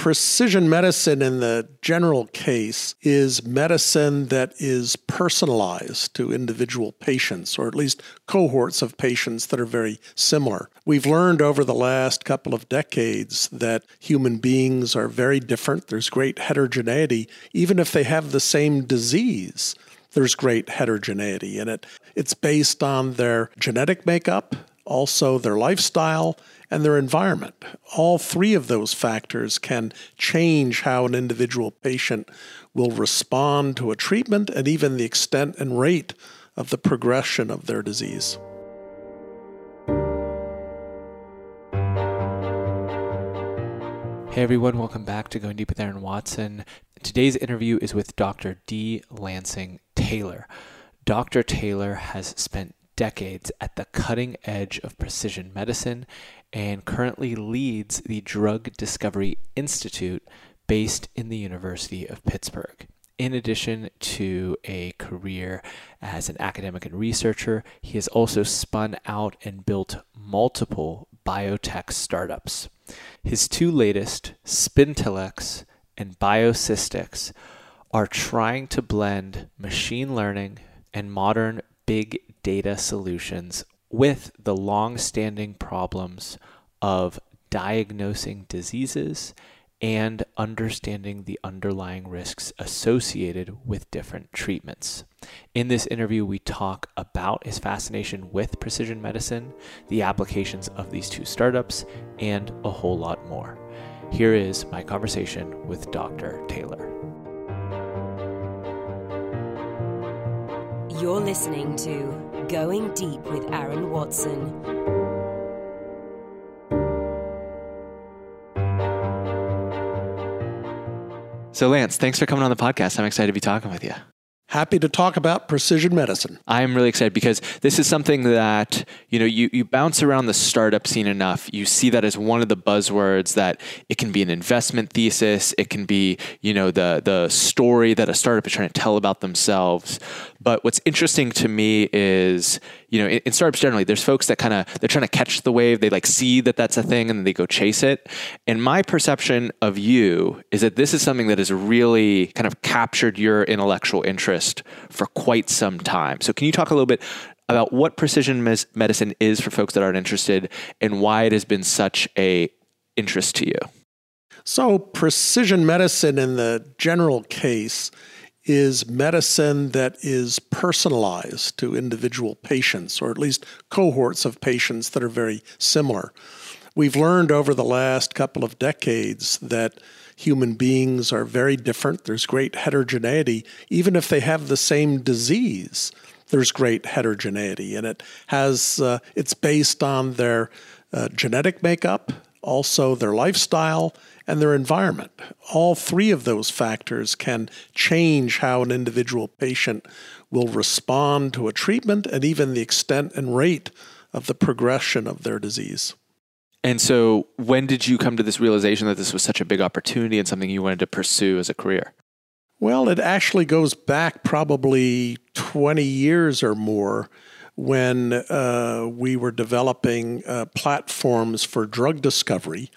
precision medicine in the general case is medicine that is personalized to individual patients, or at least cohorts of patients that are very similar. We've learned over the last couple of decades that human beings are very different. There's great heterogeneity, even if they have the same disease. There's great heterogeneity in it. It's based on their genetic makeup, also their lifestyle, and their environment. All three of those factors can change how an individual patient will respond to a treatment and even the extent and rate of the progression of their disease. Hey everyone, welcome back to Going Deep with Aaron Watson. Today's interview is with Dr. D. Lansing Taylor. Dr. Taylor has spent decades at the cutting edge of precision medicine and currently leads the Drug Discovery Institute based in the University of Pittsburgh. In addition to a career as an academic and researcher, he has also spun out and built multiple biotech startups. His two latest, SpIntellx and BioSystics, are trying to blend machine learning and modern big data solutions with the long standing problems of diagnosing diseases and understanding the underlying risks associated with different treatments. In this interview, we talk about his fascination with precision medicine, the applications of these two startups, and a whole lot more. Here is my conversation with Dr. Taylor. You're listening to Going Deep with Aaron Watson. So, Lance, thanks for coming on the podcast. I'm excited to be talking with you happy to talk about precision medicine. I'm really excited because this is something that, you know, you, you bounce around the startup scene enough. You see that as one of the buzzwords that it can be an investment thesis. It can be, you know, the, the story that a startup is trying to tell about themselves. But what's interesting to me is, you know, in, in startups generally, there's folks that kind of, they're trying to catch the wave. They like see that that's a thing and then they go chase it. And my perception of you is that this is something that has really kind of captured your intellectual interest for quite some time. So, can you talk a little bit about what precision mes- medicine is for folks that aren't interested and why it has been such a interest to you? So, precision medicine in the general case is medicine that is personalized to individual patients, or at least cohorts of patients that are very similar. We've learned over the last couple of decades that human beings are very different. There's great heterogeneity, even if they have the same disease. There's great heterogeneity, and it has uh, it's based on their uh, genetic makeup, also their lifestyle, and their environment. All three of those factors can change how an individual patient will respond to a treatment and even the extent and rate of the progression of their disease. And so, when did you come to this realization that this was such a big opportunity and something you wanted to pursue as a career? Well, it actually goes back probably 20 years or more when uh, we were developing uh, platforms for drug discovery.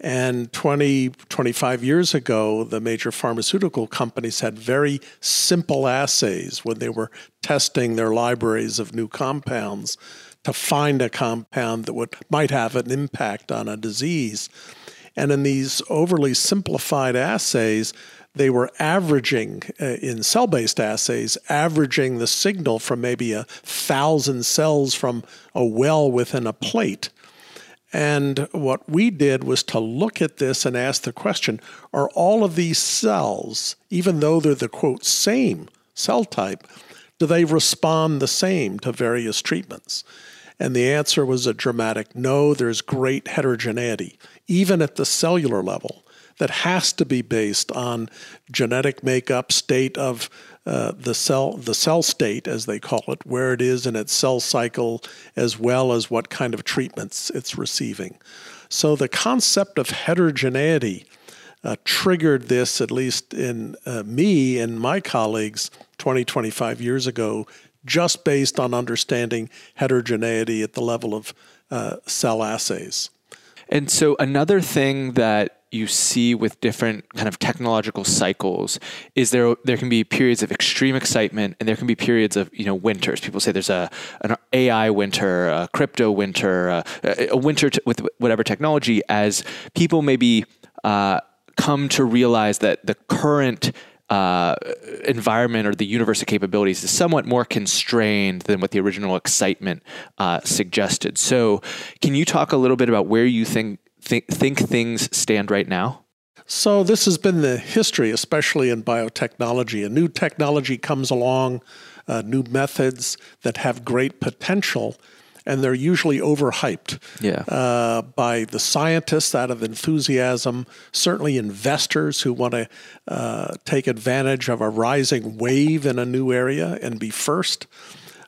And 20, 25 years ago, the major pharmaceutical companies had very simple assays when they were testing their libraries of new compounds to find a compound that would might have an impact on a disease. And in these overly simplified assays, they were averaging uh, in cell based assays, averaging the signal from maybe a thousand cells from a well within a plate. And what we did was to look at this and ask the question are all of these cells, even though they're the quote same cell type, do they respond the same to various treatments? And the answer was a dramatic no. There's great heterogeneity, even at the cellular level, that has to be based on genetic makeup, state of uh, the cell, the cell state, as they call it, where it is in its cell cycle, as well as what kind of treatments it's receiving. So the concept of heterogeneity uh, triggered this, at least in uh, me and my colleagues 20, 25 years ago, just based on understanding heterogeneity at the level of uh, cell assays. And so, another thing that you see with different kind of technological cycles is there there can be periods of extreme excitement and there can be periods of you know winters. People say there's a an AI winter, a crypto winter, a, a winter t- with whatever technology as people maybe uh, come to realize that the current uh, environment or the universe of capabilities is somewhat more constrained than what the original excitement uh, suggested. So, can you talk a little bit about where you think think, think things stand right now? So, this has been the history, especially in biotechnology. A new technology comes along, uh, new methods that have great potential, and they're usually overhyped yeah. uh, by the scientists out of enthusiasm, certainly investors who want to uh, take advantage of a rising wave in a new area and be first.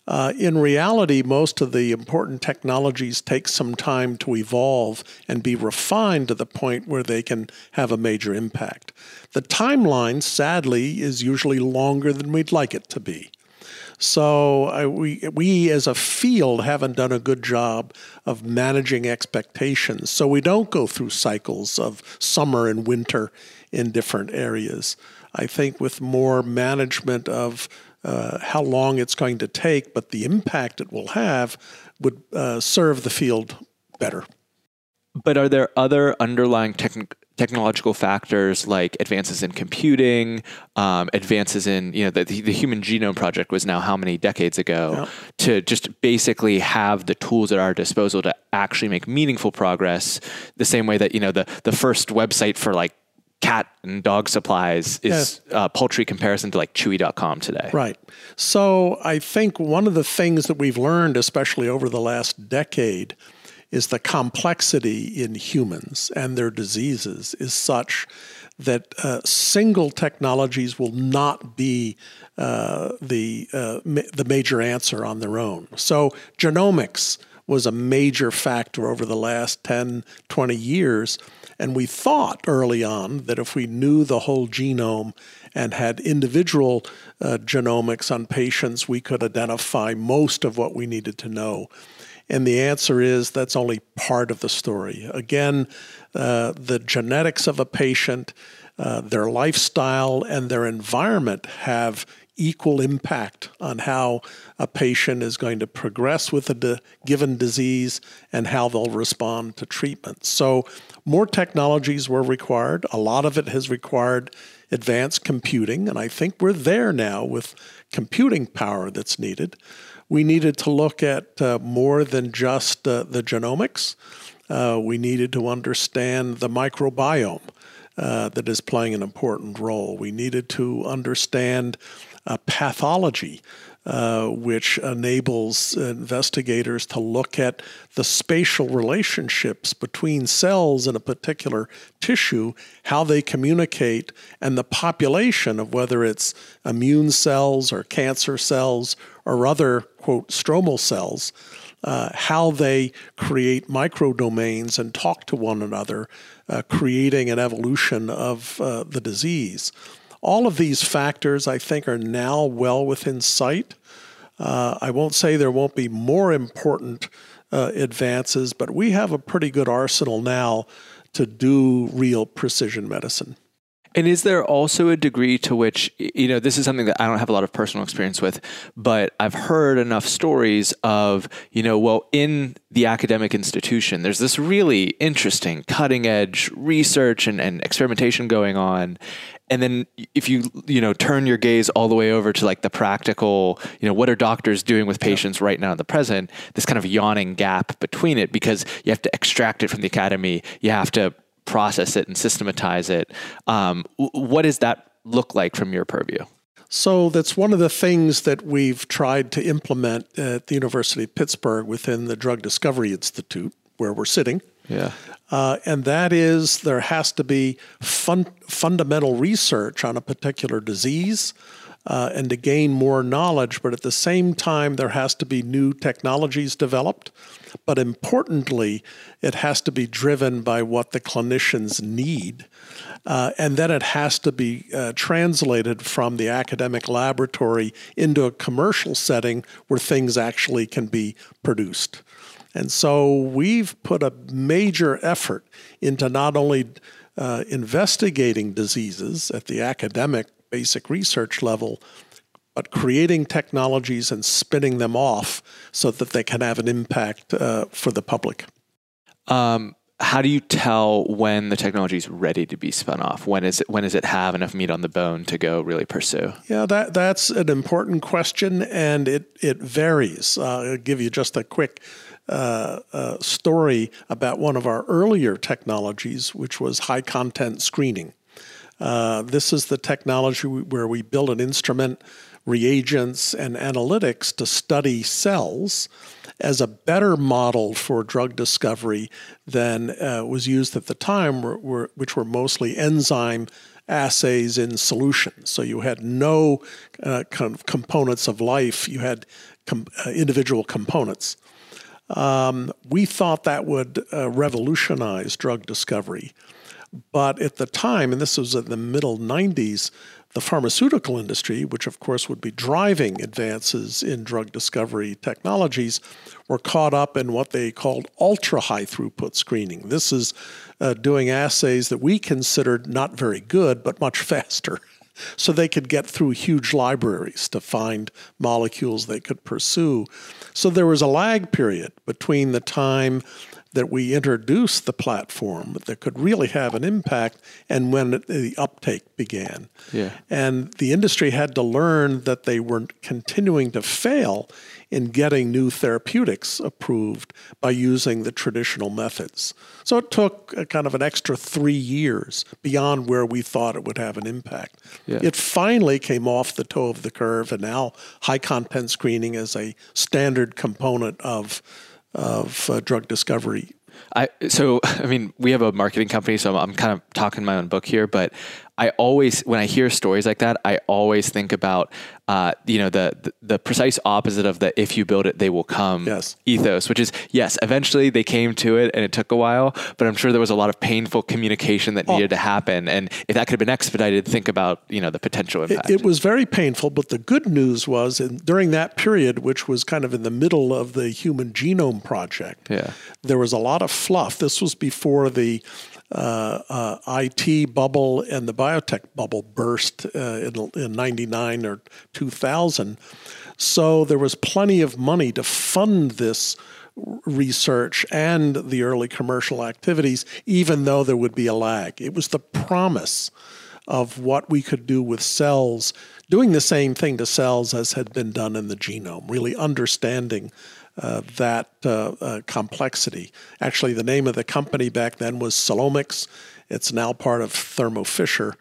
Uh, in reality, most of the important technologies take some time to evolve and be refined to the point where they can have a major impact. The timeline, sadly, is usually longer than we'd like it to be. So we we as a field haven't done a good job of managing expectations. So we don't go through cycles of summer and winter in different areas. I think with more management of uh, how long it's going to take, but the impact it will have would uh, serve the field better. But are there other underlying techn- technological factors like advances in computing, um, advances in you know the, the Human Genome Project was now how many decades ago yeah. to just basically have the tools at our disposal to actually make meaningful progress. The same way that you know the the first website for like cat and dog supplies is yes. uh, poultry comparison to like chewy.com today. Right. So I think one of the things that we've learned, especially over the last decade, is the complexity in humans and their diseases is such that uh, single technologies will not be uh, the uh, ma- the major answer on their own. So genomics was a major factor over the last 10, 20 years. And we thought early on that if we knew the whole genome and had individual uh, genomics on patients, we could identify most of what we needed to know. And the answer is that's only part of the story. Again, uh, the genetics of a patient, uh, their lifestyle, and their environment have equal impact on how a patient is going to progress with a de- given disease and how they'll respond to treatment. So, more technologies were required. A lot of it has required advanced computing, and I think we're there now with computing power that's needed we needed to look at uh, more than just uh, the genomics. Uh, we needed to understand the microbiome uh, that is playing an important role. We needed to understand pathology uh, which enables investigators to look at the spatial relationships between cells in a particular tissue, how they communicate, and the population of whether it's immune cells or cancer cells or other, quote, stromal cells. Uh, how they create microdomains and talk to one another, uh, creating an evolution of uh, the disease. All of these factors, I think, are now well within sight. Uh, I won't say there won't be more important uh, advances, but we have a pretty good arsenal now to do real precision medicine. And is there also a degree to which, you know, this is something that I don't have a lot of personal experience with, but I've heard enough stories of, you know, well, in the academic institution, there's this really interesting cutting edge research and, and experimentation going on. And then if you, you know, turn your gaze all the way over to like the practical, you know, what are doctors doing with patients right now in the present, this kind of yawning gap between it because you have to extract it from the academy. You have to process it and systematize it. Um, what does that look like from your purview? So that's one of the things that we've tried to implement at the University of Pittsburgh within the Drug Discovery Institute, where we're sitting. Yeah. Uh, and that is there has to be fun, fundamental research on a particular disease uh, and to gain more knowledge, but at the same time, there has to be new technologies developed. But importantly, it has to be driven by what the clinicians need. Uh, and then it has to be uh, translated from the academic laboratory into a commercial setting where things actually can be produced. And so we've put a major effort into not only uh, investigating diseases at the academic basic research level, but creating technologies and spinning them off so that they can have an impact uh, for the public. Um, how do you tell when the technology is ready to be spun off? When is it when does it have enough meat on the bone to go really pursue? Yeah, that that's an important question, and it it varies. Uh, I'll give you just a quick uh, uh, story about one of our earlier technologies, which was high content screening. Uh, this is the technology where we build an instrument, reagents, and analytics to study cells as a better model for drug discovery than uh, was used at the time, were, were, which were mostly enzyme assays in solution. So you had no uh, kind of components of life, you had com- uh, individual components. Um, we thought that would uh, revolutionize drug discovery. But at the time, and this was in the middle 90s, the pharmaceutical industry, which of course would be driving advances in drug discovery technologies, were caught up in what they called ultra high throughput screening. This is uh, doing assays that we considered not very good, but much faster. So they could get through huge libraries to find molecules they could pursue. So there was a lag period between the time that we introduced the platform that could really have an impact and when the uptake began. Yeah. And the industry had to learn that they were continuing to fail in getting new therapeutics approved by using the traditional methods. So it took a kind of an extra three years beyond where we thought it would have an impact. Yeah. It finally came off the toe of the curve, and now high content screening is a standard component of of uh, drug discovery. I so I mean we have a marketing company, so I'm, I'm kind of talking my own book here, but I always, when I hear stories like that, I always think about, uh, you know, the, the, the precise opposite of the "if you build it, they will come" yes. ethos, which is yes, eventually they came to it, and it took a while, but I'm sure there was a lot of painful communication that oh. needed to happen, and if that could have been expedited, think about you know the potential impact. It, it was very painful, but the good news was, in, during that period, which was kind of in the middle of the Human Genome Project, yeah. there was a lot of fluff. This was before the uh, uh, IT bubble and the biotech bubble burst uh, in, in 99 or 2000. So there was plenty of money to fund this research and the early commercial activities, even though there would be a lag. It was the promise of what we could do with cells, doing the same thing to cells as had been done in the genome, really understanding uh, that uh, uh, complexity. Actually, the name of the company back then was Cellomics. It's now part of Thermo Fisher.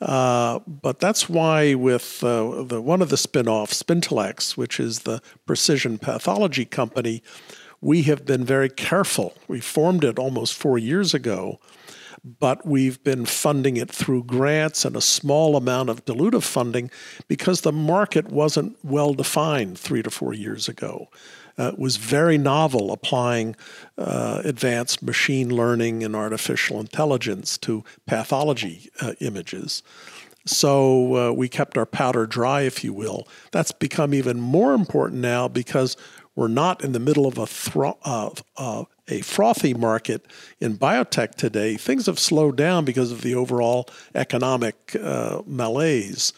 Uh, but that's why, with uh, the one of the spin-offs, SpIntellx, which is the precision pathology company, we have been very careful. We formed it almost four years ago, but we've been funding it through grants and a small amount of dilutive funding because the market wasn't well defined three to four years ago uh, was very novel, applying uh, advanced machine learning and artificial intelligence to pathology uh, images. So uh, we kept our powder dry, if you will. That's become even more important now because we're not in the middle of a thro- a frothy market in biotech today. Things have slowed down because of the overall economic uh, malaise.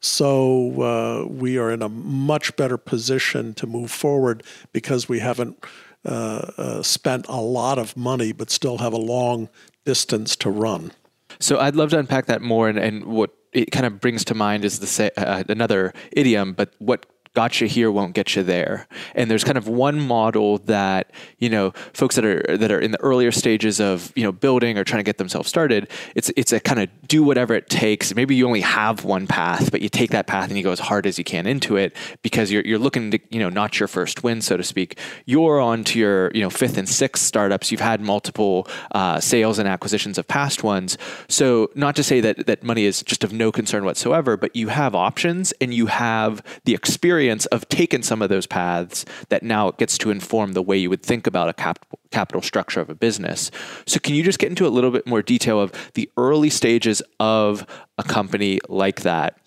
So uh, we are in a much better position to move forward because we haven't uh, uh, spent a lot of money, but still have a long distance to run. So I'd love to unpack that more, and, and what it kind of brings to mind is the uh, another idiom, but what got you here won't get you there. And there's kind of one model that, you know, folks that are that are in the earlier stages of, you know, building or trying to get themselves started, it's it's a kind of do whatever it takes. Maybe you only have one path, but you take that path and you go as hard as you can into it because you're you're looking to, you know, not your first win, so to speak. You're on to your, you know, fifth and sixth startups. You've had multiple uh, sales and acquisitions of past ones. So not to say that that money is just of no concern whatsoever, but you have options and you have the experience experience of taking some of those paths that now gets to inform the way you would think about a cap- capital structure of a business. So, can you just get into a little bit more detail of the early stages of a company like that?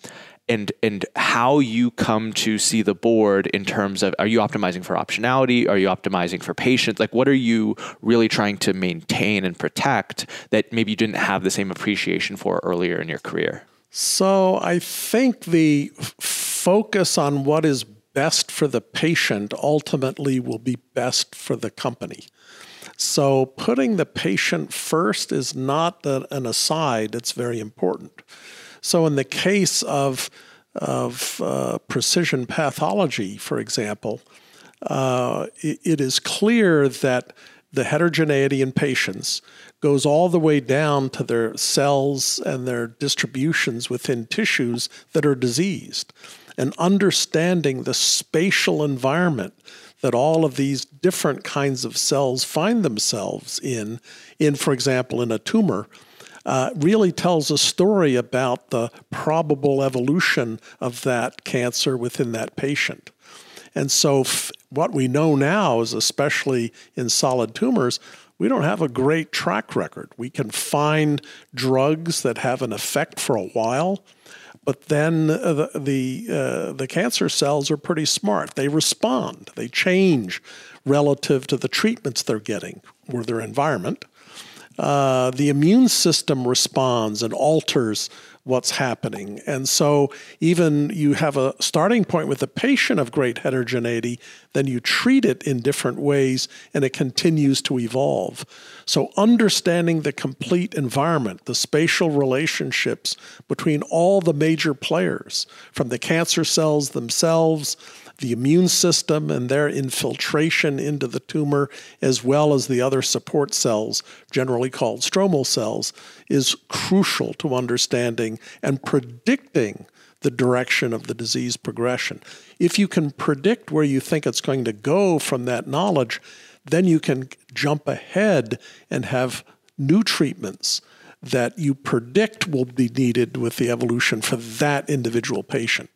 and and how you come to see the board in terms of are you optimizing for optionality? Are you optimizing for patients? Like what are you really trying to maintain and protect that maybe you didn't have the same appreciation for earlier in your career? So I think the focus on what is best for the patient ultimately will be best for the company. So putting the patient first is not an aside, it's very important. So in the case of, of uh, precision pathology, for example, uh, it, it is clear that the heterogeneity in patients goes all the way down to their cells and their distributions within tissues that are diseased. And understanding the spatial environment that all of these different kinds of cells find themselves in, in for example, in a tumor, uh, really tells a story about the probable evolution of that cancer within that patient. And so, f- what we know now is, especially in solid tumors, we don't have a great track record. We can find drugs that have an effect for a while, but then the the, uh, the cancer cells are pretty smart. They respond. They change relative to the treatments they're getting or their environment. Uh, the immune system responds and alters what's happening. And so, even you have a starting point with a patient of great heterogeneity, then you treat it in different ways and it continues to evolve. So, understanding the complete environment, the spatial relationships between all the major players, from the cancer cells themselves the immune system and their infiltration into the tumor, as well as the other support cells, generally called stromal cells, is crucial to understanding and predicting the direction of the disease progression. If you can predict where you think it's going to go from that knowledge, then you can jump ahead and have new treatments that you predict will be needed with the evolution for that individual patient.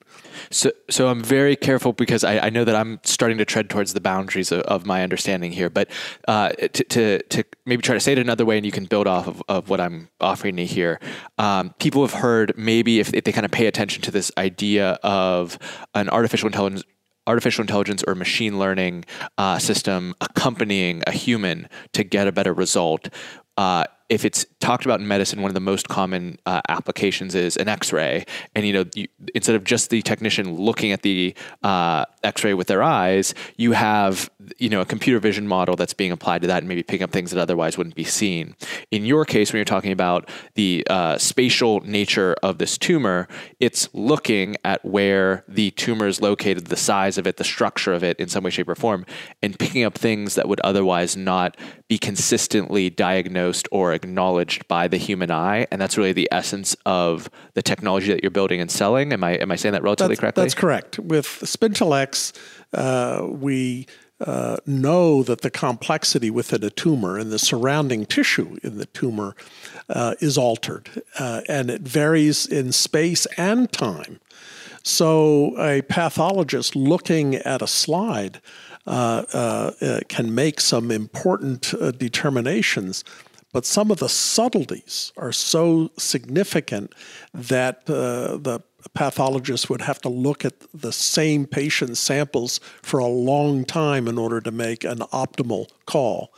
So, so I'm very careful because I, I know that I'm starting to tread towards the boundaries of, of my understanding here. But uh, to, to, to maybe try to say it another way, and you can build off of, of what I'm offering you here. Um, people have heard maybe if, if they kind of pay attention to this idea of an artificial intelligence artificial intelligence or machine learning uh, system accompanying a human to get a better result. Uh, if it's talked about in medicine, one of the most common uh, applications is an X-ray, and you know, you, instead of just the technician looking at the uh, X-ray with their eyes, you have you know a computer vision model that's being applied to that, and maybe picking up things that otherwise wouldn't be seen. In your case, when you're talking about the uh, spatial nature of this tumor, it's looking at where the tumor is located, the size of it, the structure of it, in some way, shape, or form, and picking up things that would otherwise not be consistently diagnosed or acknowledged by the human eye, and that's really the essence of the technology that you're building and selling. Am I am I saying that relatively that's, correctly? That's correct. With SpIntellx, uh, we uh, know that the complexity within a tumor and the surrounding tissue in the tumor uh, is altered, uh, and it varies in space and time. So, a pathologist looking at a slide uh, uh, can make some important determinations but some of the subtleties are so significant that uh, the pathologist would have to look at the same patient samples for a long time in order to make an optimal call.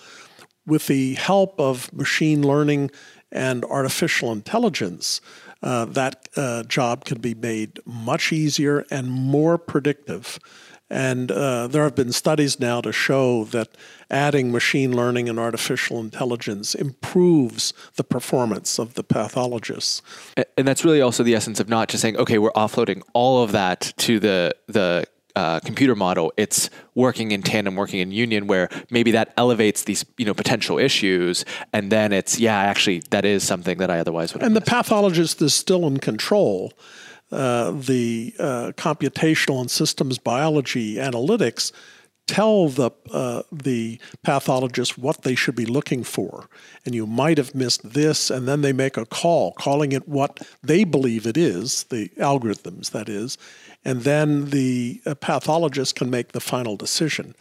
With the help of machine learning and artificial intelligence, uh, that uh, job can be made much easier and more predictive. And uh, there have been studies now to show that adding machine learning and artificial intelligence improves the performance of the pathologists. And that's really also the essence of not just saying, okay, we're offloading all of that to the the uh, computer model, it's working in tandem, working in union, where maybe that elevates these you know potential issues, and then it's yeah, actually that is something that I otherwise would. And the pathologist is still in control, uh, the uh, computational and systems biology analytics tell the uh, the pathologist what they should be looking for, and you might have missed this, and then they make a call, calling it what they believe it is, the algorithms that is, and then the uh, pathologist can make the final decision.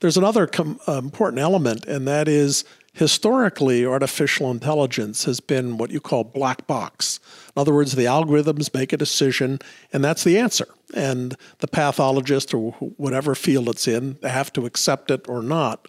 There's another com- uh, important element, and that is historically, artificial intelligence has been what you call black box. In other words, the algorithms make a decision, and that's the answer. And the pathologist or whatever field it's in, have to accept it or not.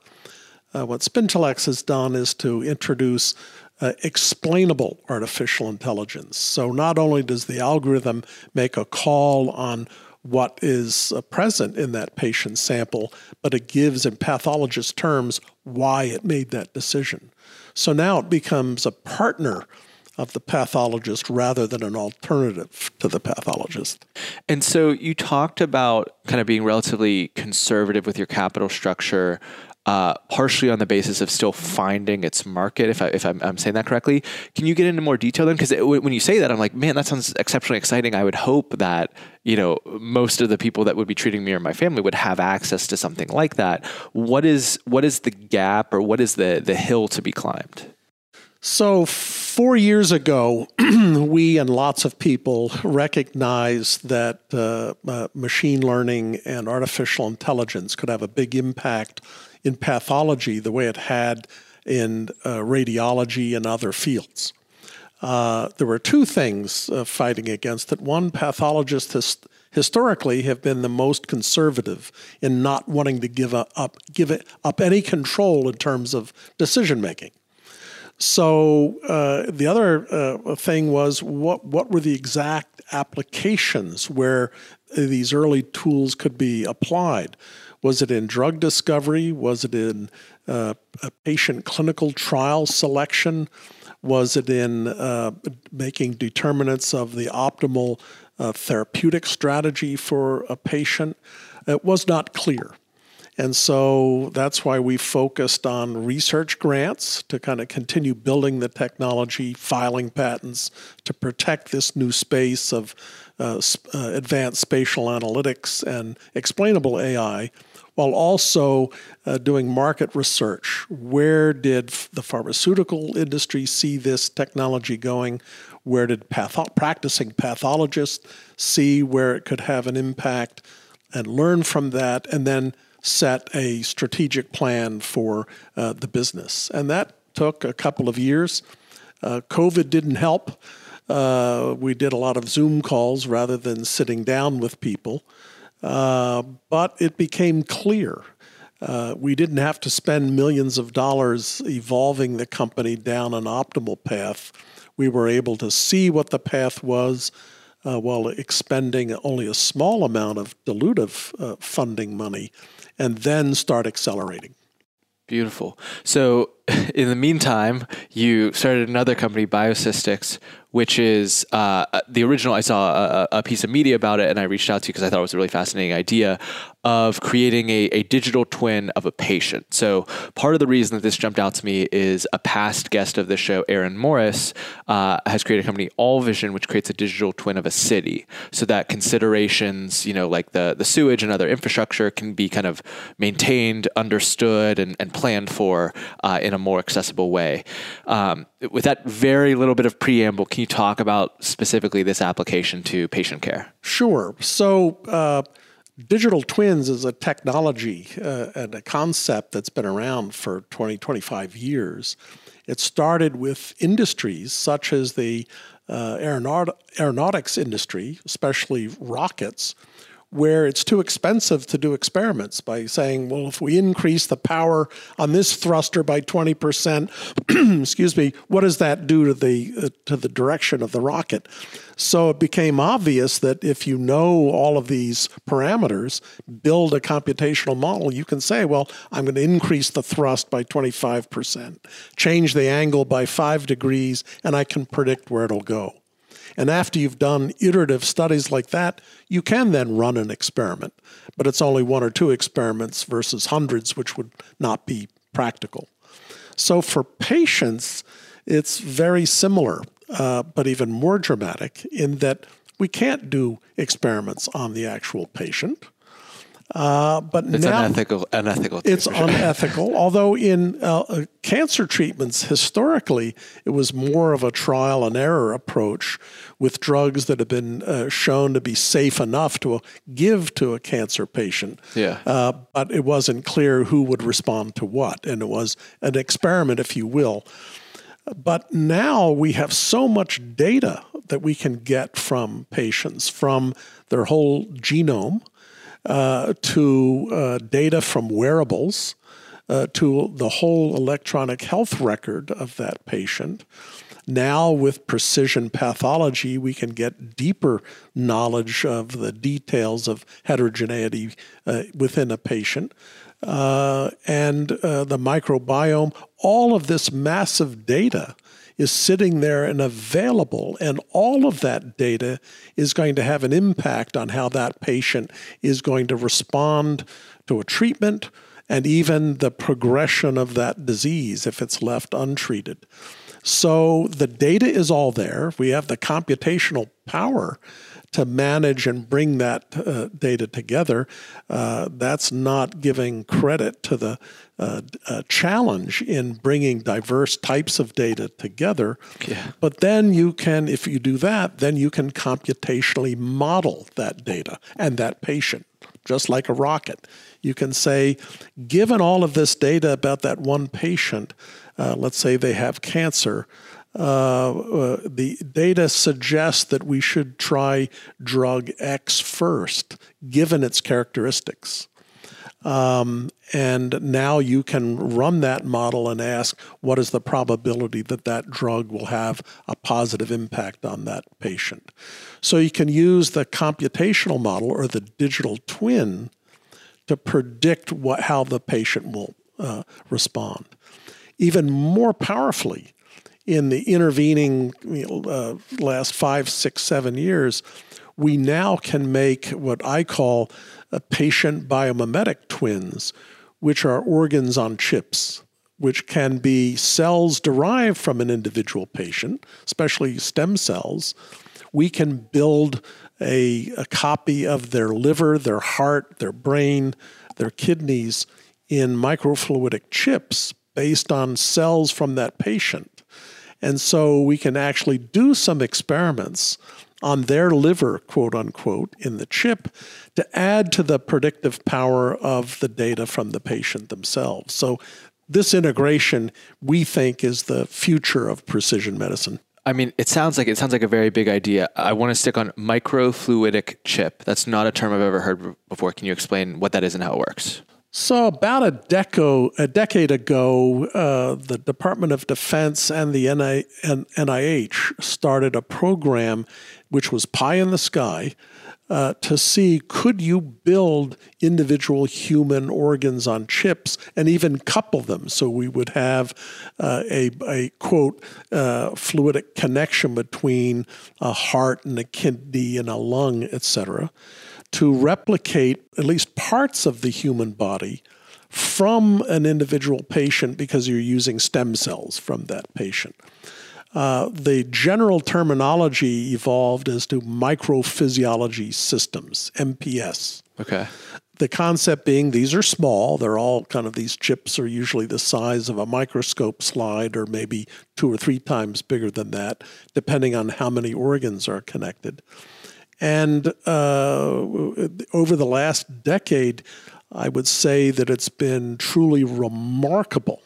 Uh, what SpIntellx has done is to introduce uh, explainable artificial intelligence. So not only does the algorithm make a call on what is uh, present in that patient sample, but it gives in pathologist terms why it made that decision. So now it becomes a partner of the pathologist rather than an alternative to the pathologist. And so you talked about kind of being relatively conservative with your capital structure uh, partially on the basis of still finding its market, if, I, if I'm, I'm saying that correctly. Can you get into more detail then? Because when you say that, I'm like, man, that sounds exceptionally exciting. I would hope that you know most of the people that would be treating me or my family would have access to something like that. What is what is the gap or what is the the hill to be climbed? So, four years ago, we and lots of people recognized that uh, uh, machine learning and artificial intelligence could have a big impact in pathology the way it had in uh, radiology and other fields. Uh, there were two things uh, fighting against it. One, pathologists his- historically have been the most conservative in not wanting to give up give up any control in terms of decision making. So uh, the other uh, thing was what what were the exact applications where these early tools could be applied? Was it in drug discovery? Was it in uh, patient clinical trial selection? Was it in uh, making determinants of the optimal uh, therapeutic strategy for a patient? It was not clear. And so that's why we focused on research grants to kind of continue building the technology, filing patents to protect this new space of uh, uh, advanced spatial analytics and explainable AI, while also uh, doing market research. Where did the pharmaceutical industry see this technology going? Where did patho- practicing pathologists see where it could have an impact? And learn from that, and then set a strategic plan for uh, the business. And that took a couple of years. Uh, COVID didn't help. Uh, we did a lot of Zoom calls rather than sitting down with people. Uh, but it became clear. Uh, we didn't have to spend millions of dollars evolving the company down an optimal path. We were able to see what the path was uh, while expending only a small amount of dilutive uh, funding money and then start accelerating. Beautiful. So, in the meantime, you started another company, BioSystics, which is uh, the original. I saw a, a, piece of media about it, and I reached out to you because I thought it was a really fascinating idea of creating a, a, digital twin of a patient. So, part of the reason that this jumped out to me is a past guest of the show, Aaron Morris, uh, has created a company, Allvision, which creates a digital twin of a city, so that considerations, you know, like the the sewage and other infrastructure, can be kind of maintained, understood, and, and planned for uh, in a more accessible way. Um, with that very little bit of preamble, can you talk about specifically this application to patient care? Sure. So, uh, digital twins is a technology uh, and a concept that's been around for 20, 25 years. It started with industries such as the uh, aeronaut- aeronautics industry, especially rockets, where it's too expensive to do experiments by saying, well, if we increase the power on this thruster by 20%, excuse me, what does that do to the uh, to the direction of the rocket? So it became obvious that if you know all of these parameters, build a computational model, you can say, well, I'm going to increase the thrust by 25%, change the angle by 5 degrees, and I can predict where it'll go. And after you've done iterative studies like that, you can then run an experiment. But it's only one or two experiments versus hundreds, which would not be practical. So for patients, it's very similar, uh, but even more dramatic in that we can't do experiments on the actual patient. Uh, but It's now unethical. Unethical. it's unethical. Although in uh, uh, cancer treatments historically, it was more of a trial and error approach with drugs that have been uh, shown to be safe enough to give to a cancer patient. Yeah. Uh, but it wasn't clear who would respond to what, and it was an experiment, if you will. But now we have so much data that we can get from patients, from their whole genome uh, to uh, data from wearables uh, to the whole electronic health record of that patient. Now, with precision pathology, we can get deeper knowledge of the details of heterogeneity uh, within a patient. Uh, and uh, the microbiome, all of this massive data is sitting there and available, and all of that data is going to have an impact on how that patient is going to respond to a treatment and even the progression of that disease if it's left untreated. So the data is all there. We have the computational power to manage and bring that uh, data together. Uh, that's not giving credit to the uh, uh, challenge in bringing diverse types of data together. Yeah. But then you can, if you do that, then you can computationally model that data and that patient, just like a rocket. You can say, given all of this data about that one patient, uh, let's say they have cancer, uh, uh, the data suggests that we should try drug X first, given its characteristics. Um, and now you can run that model and ask what is the probability that that drug will have a positive impact on that patient. So you can use the computational model or the digital twin to predict what, how the patient will uh, respond. Even more powerfully, in the intervening uh, last five, six, seven years, we now can make what I call uh, patient biomimetic twins, which are organs on chips, which can be cells derived from an individual patient, especially stem cells. We can build a, a copy of their liver, their heart, their brain, their kidneys in microfluidic chips based on cells from that patient. And so we can actually do some experiments on their liver, quote unquote, in the chip to add to the predictive power of the data from the patient themselves. So this integration, we think, is the future of precision medicine. I mean, it sounds like it sounds like a very big idea. I want to stick on microfluidic chip. That's not a term I've ever heard before. Can you explain what that is and how it works? So, about a, deco, a decade ago, uh, the Department of Defense and the NI, NIH started a program which was pie in the sky uh, to see could you build individual human organs on chips and even couple them. So we would have uh, a, a quote uh, fluidic connection between a heart and a kidney and a lung, etc to replicate at least parts of the human body from an individual patient because you're using stem cells from that patient. Uh, the general terminology evolved as to microphysiology systems, MPS. Okay. The concept being these are small, they're all kind of these chips are usually the size of a microscope slide or maybe two or three times bigger than that, depending on how many organs are connected. And uh, over the last decade, I would say that it's been truly remarkable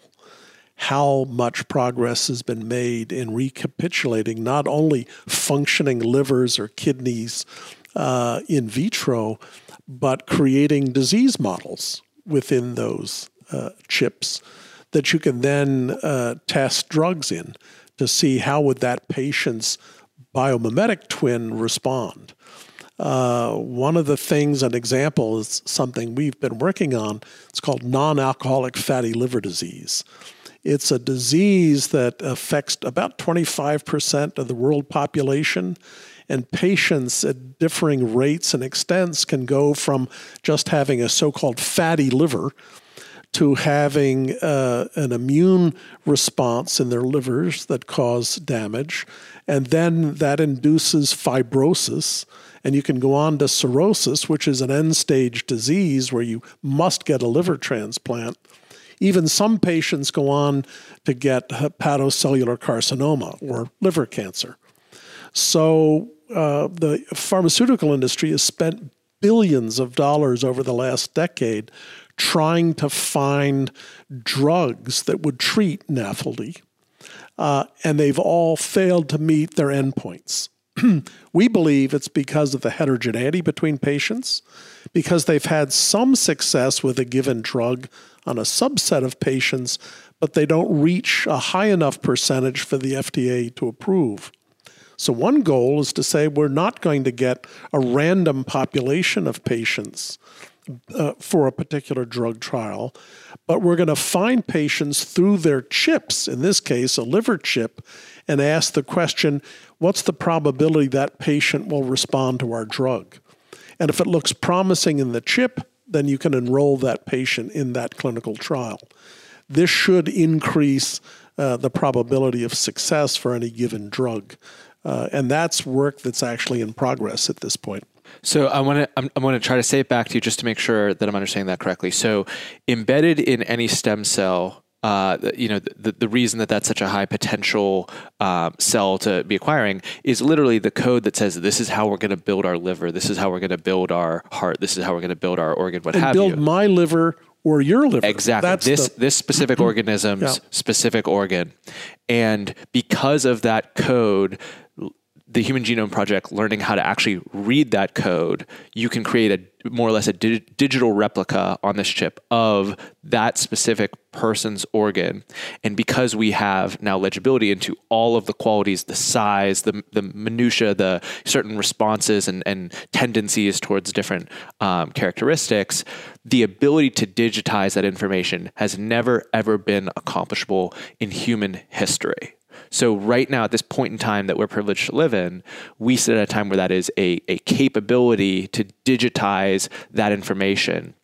how much progress has been made in recapitulating not only functioning livers or kidneys uh, in vitro, but creating disease models within those uh, chips that you can then uh, test drugs in to see how would that patient's biomimetic twin respond. Uh, one of the things, an example, is something we've been working on. It's called non alcoholic fatty liver disease. It's a disease that affects about 25% of the world population, and patients at differing rates and extents can go from just having a so called fatty liver to having uh, an immune response in their livers that cause damage And then that induces fibrosis, and you can go on to cirrhosis, which is an end stage disease where you must get a liver transplant. Even some patients go on to get hepatocellular carcinoma or liver cancer. So uh, the pharmaceutical industry has spent billions of dollars over the last decade trying to find drugs that would treat NAFLD. Uh, and they've all failed to meet their endpoints. we believe it's because of the heterogeneity between patients, because they've had some success with a given drug on a subset of patients, but they don't reach a high enough percentage for the FDA to approve. So, one goal is to say we're not going to get a random population of patients uh, for a particular drug trial, but we're going to find patients through their chips, in this case, a liver chip, and ask the question what's the probability that patient will respond to our drug? And if it looks promising in the chip, then you can enroll that patient in that clinical trial. This should increase uh, the probability of success for any given drug. Uh, and that's work that's actually in progress at this point. So I want to I'm, I'm going to try to say it back to you just to make sure that I'm understanding that correctly. So embedded in any stem cell, uh, you know, the, the reason that that's such a high potential uh, cell to be acquiring is literally the code that says this is how we're going to build our liver, this is how we're going to build our heart, this is how we're going to build our organ, what and have build you. Build my liver or your liver. Exactly. That's this the, this specific organism's Yeah. specific organ, and because of that code, the Human Genome Project learning how to actually read that code, you can create a more or less a di- digital replica on this chip of that specific person's organ. And because we have now legibility into all of the qualities, the size, the, the minutia, the certain responses and, and tendencies towards different um, characteristics, the ability to digitize that information has never ever been accomplishable in human history. So right now, at this point in time that we're privileged to live in, we sit at a time where that is a, a capability to digitize that information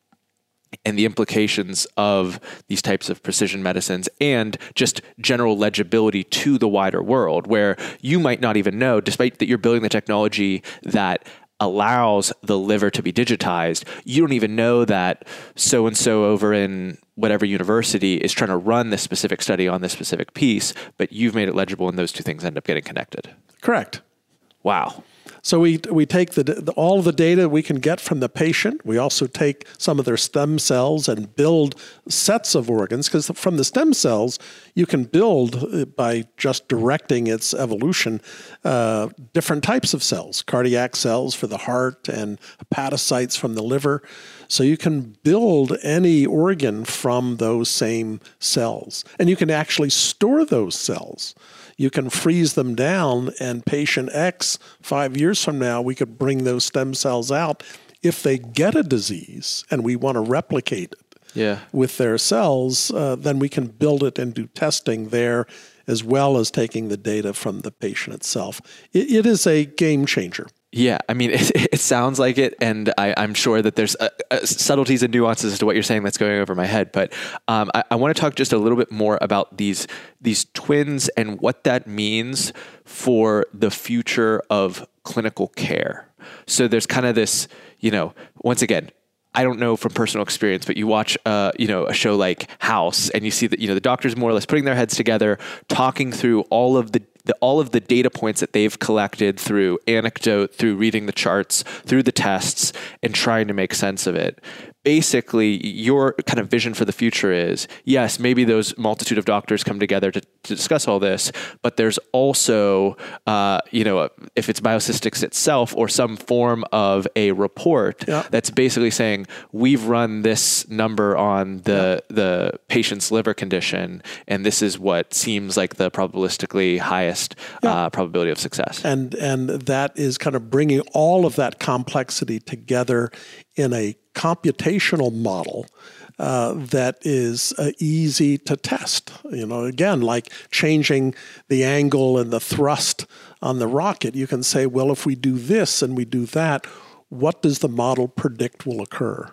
and the implications of these types of precision medicines and just general legibility to the wider world where you might not even know despite that you're building the technology that allows the liver to be digitized you don't even know that so and so over in whatever university is trying to run this specific study on this specific piece but you've made it legible and those two things end up getting connected correct. wow So we we take the, the all the data we can get from the patient. We also take some of their stem cells and build sets of organs because from the stem cells you can build uh, by just directing its evolution uh, different types of cells, cardiac cells for the heart and hepatocytes from the liver. So you can build any organ from those same cells, and you can actually store those cells you can freeze them down, and patient X, five years from now, we could bring those stem cells out. If they get a disease and we want to replicate it yeah with their cells, uh, then we can build it and do testing there as well as taking the data from the patient itself. It, it is a game changer. Yeah, I mean, it, it sounds like it, and I, I'm sure that there's uh, uh, subtleties and nuances as to what you're saying that's going over my head. But um, I, I want to talk just a little bit more about these these twins and what that means for the future of clinical care. So there's kind of this, you know, once again, I don't know from personal experience, but you watch, uh, you know, a show like House, and you see that you know the doctors more or less putting their heads together, talking through all of the, the all of the data points that they've collected through anecdote, through reading the charts, through the tests, and trying to make sense of it. Basically, your kind of vision for the future is yes, maybe those multitude of doctors come together to, to discuss all this, but there's also, uh, you know, if it's BioSystics itself or some form of a report Yeah. that's basically saying we've run this number on the the patient's liver condition, and this is what seems like the probabilistically highest uh, probability of success. and and that is kind of bringing all of that complexity together in a computational model uh, that is uh, easy to test. You know, again, like changing the angle and the thrust on the rocket, you can say, well, if we do this and we do that, what does the model predict will occur?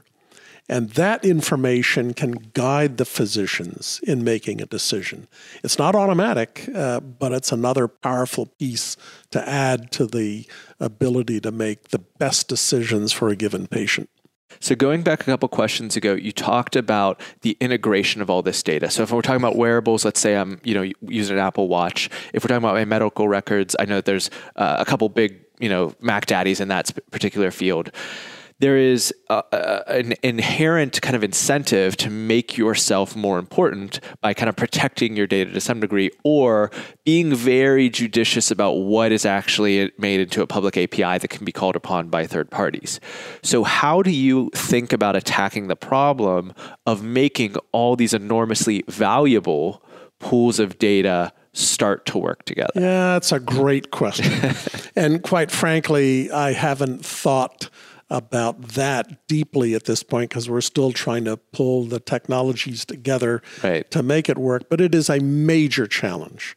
And that information can guide the physicians in making a decision. It's not automatic, uh, but it's another powerful piece to add to the ability to make the best decisions for a given patient. So going back a couple questions ago, you talked about the integration of all this data. So if we're talking about wearables, let's say I'm, you know, using an Apple Watch. If we're talking about my medical records, I know there's uh, a couple big, you know, Mac daddies in that particular field there is a, a, an inherent kind of incentive to make yourself more important by kind of protecting your data to some degree or being very judicious about what is actually made into a public API that can be called upon by third parties. So, how do you think about attacking the problem of making all these enormously valuable pools of data? start to work together? Yeah, that's a great question. and quite frankly, I haven't thought about that deeply at this point because we're still trying to pull the technologies together right. to make it work. But it is a major challenge.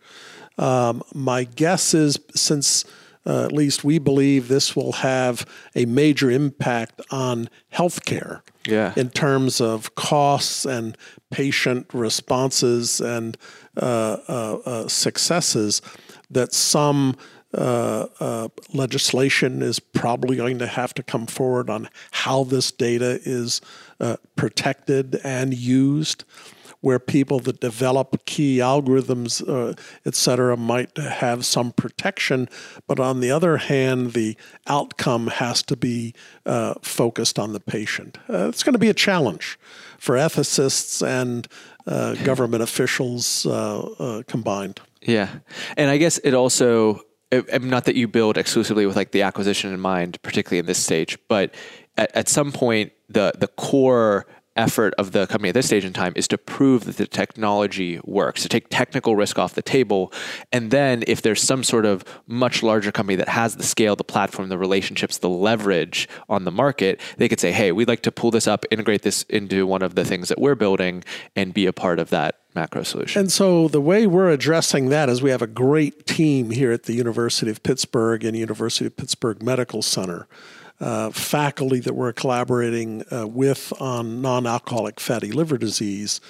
Um, my guess is since uh, at least we believe this will have a major impact on healthcare yeah. in terms of costs and patient responses and uh, uh, uh successes that some legislation is probably going to have to come forward on how this data is uh, protected and used. Where people that develop key algorithms, uh, et cetera, might have some protection. But on the other hand, the outcome has to be uh, focused on the patient. Uh, it's going to be a challenge for ethicists and government officials combined. Yeah. And I guess it also not that you build exclusively with like the acquisition in mind, particularly in this stage, but at, at some point, the the core effort of the company at this stage in time is to prove that the technology works, to take technical risk off the table. And then if there's some sort of much larger company that has the scale, the platform, the relationships, the leverage on the market, they could say, hey, we'd like to pull this up, integrate this into one of the things that we're building, and be a part of that macro solution. And so the way we're addressing that is we have a great team here at the University of Pittsburgh and University of Pittsburgh Medical Center. Uh, faculty that we're collaborating uh, with on non alcoholic fatty liver disease,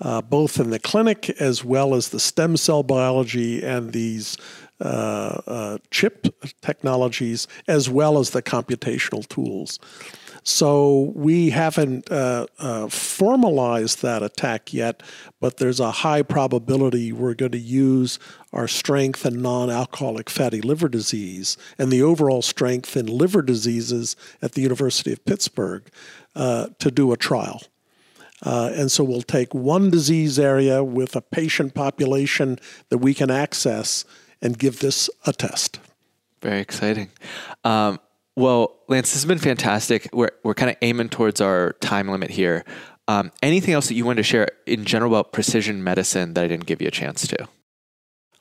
uh, both in the clinic as well as the stem cell biology and these uh, chip technologies, as well as the computational tools. So we haven't uh, uh, formalized that attack yet, but there's a high probability we're going to use our strength in non alcoholic fatty liver disease and the overall strength in liver diseases at the University of Pittsburgh uh, to do a trial. Uh, and so we'll take one disease area with a patient population that we can access and give this a test. Very exciting. Um, well, Lance, this has been fantastic. We're, we're kind of aiming towards our time limit here. Um, anything else that you wanted to share in general about precision medicine that I didn't give you a chance to?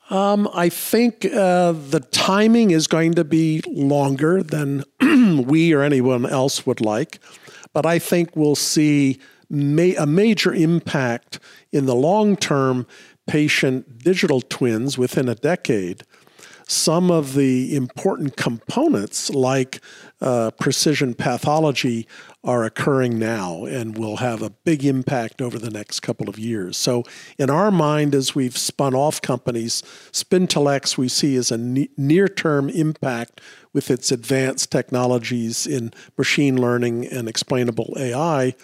Um, I think uh, the timing is going to be longer than we or anyone else would like, but I think we'll see ma- a major impact in the long term patient digital twins within a decade some of the important components, like uh, precision pathology, are occurring now and will have a big impact over the next couple of years. So, in our mind, as we've spun off companies, SpIntellx we see as a ne- near term impact with its advanced technologies in machine learning and explainable AI.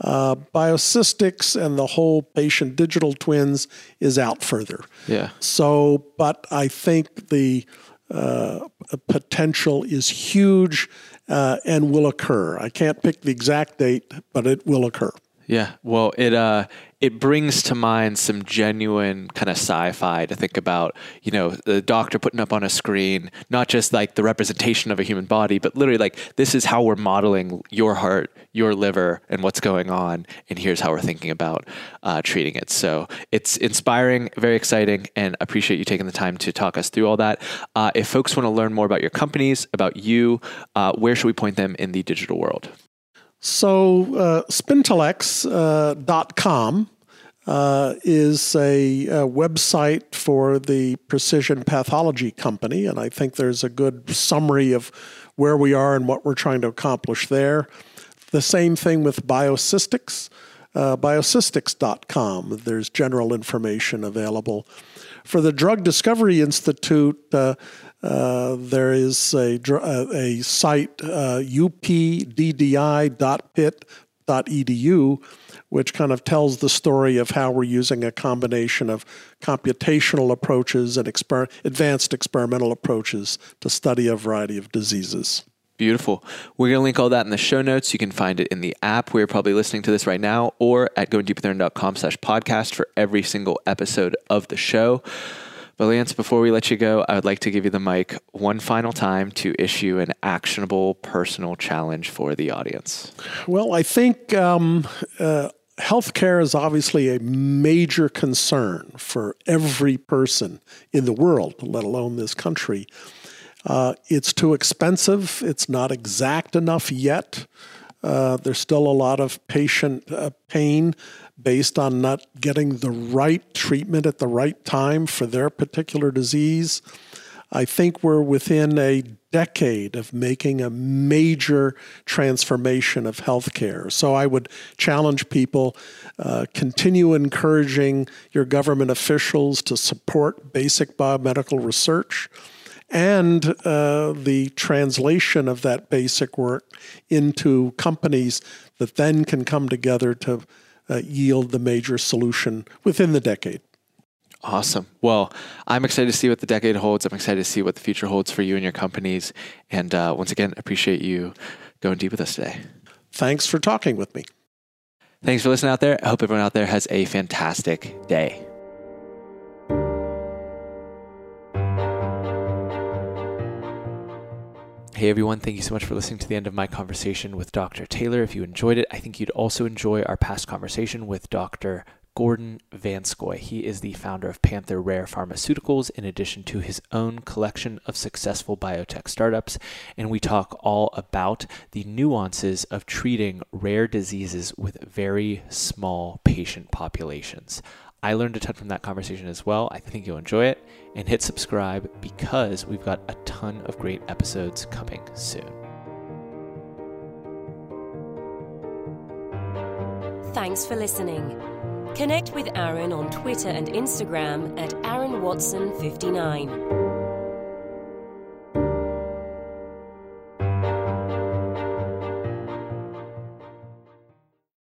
Uh, BioSystics and the whole patient digital twins is out further. Yeah. So, but I think the uh, potential is huge uh, and will occur. I can't pick the exact date, but it will occur. Yeah. Well, it uh, it brings to mind some genuine kind of sci-fi to think about, you know, the doctor putting up on a screen, not just like the representation of a human body, but literally like this is how we're modeling your heart, your liver, and what's going on, and here's how we're thinking about uh, treating it. So it's inspiring, very exciting, and appreciate you taking the time to talk us through all that. Uh, if folks want to learn more about your companies, about you, uh, where should we point them in the digital world? So, uh, spintellx.com uh, uh, is a, a, website for the Precision Pathology Company, and I think there's a good summary of where we are and what we're trying to accomplish there. The same thing with BioSystics, uh, biosystics.com. There's general information available. For the Drug Discovery Institute, uh, uh, there is a, uh, a site, uh, upddi.pitt.edu, which kind of tells the story of how we're using a combination of computational approaches and exper- advanced experimental approaches to study a variety of diseases. Beautiful. We're going to link all that in the show notes. You can find it in the app where you're probably listening to this right now or at goingdeepwithaaron.com slash podcast for every single episode of the show. But Lance, before we let you go, I would like to give you the mic one final time to issue an actionable personal challenge for the audience. Well, I think um, uh, healthcare is obviously a major concern for every person in the world, let alone this country. Uh, it's too expensive. It's not exact enough yet. Uh, there's still a lot of patient uh, pain based on not getting the right treatment at the right time for their particular disease. I think we're within a decade of making a major transformation of healthcare. So I would challenge people uh, continue encouraging your government officials to support basic biomedical research and uh, the translation of that basic work into companies that then can come together to uh, yield the major solution within the decade. Awesome. Well, I'm excited to see what the decade holds. I'm excited to see what the future holds for you and your companies. And uh, once again, appreciate you going deep with us today. Thanks for talking with me. Thanks for listening out there. I hope everyone out there has a fantastic day. Hey everyone, thank you so much for listening to the end of my conversation with Dr. Taylor. If you enjoyed it, I think you'd also enjoy our past conversation with Dr. Gordon Vanscoy. He is the founder of Panther Rare Pharmaceuticals, in addition to his own collection of successful biotech startups. And we talk all about the nuances of treating rare diseases with very small patient populations. I learned a ton from that conversation as well. I think you'll enjoy it. And hit subscribe because we've got a ton of great episodes coming soon. Thanks for listening. Connect with Aaron on Twitter and Instagram at Aaron Watson 59.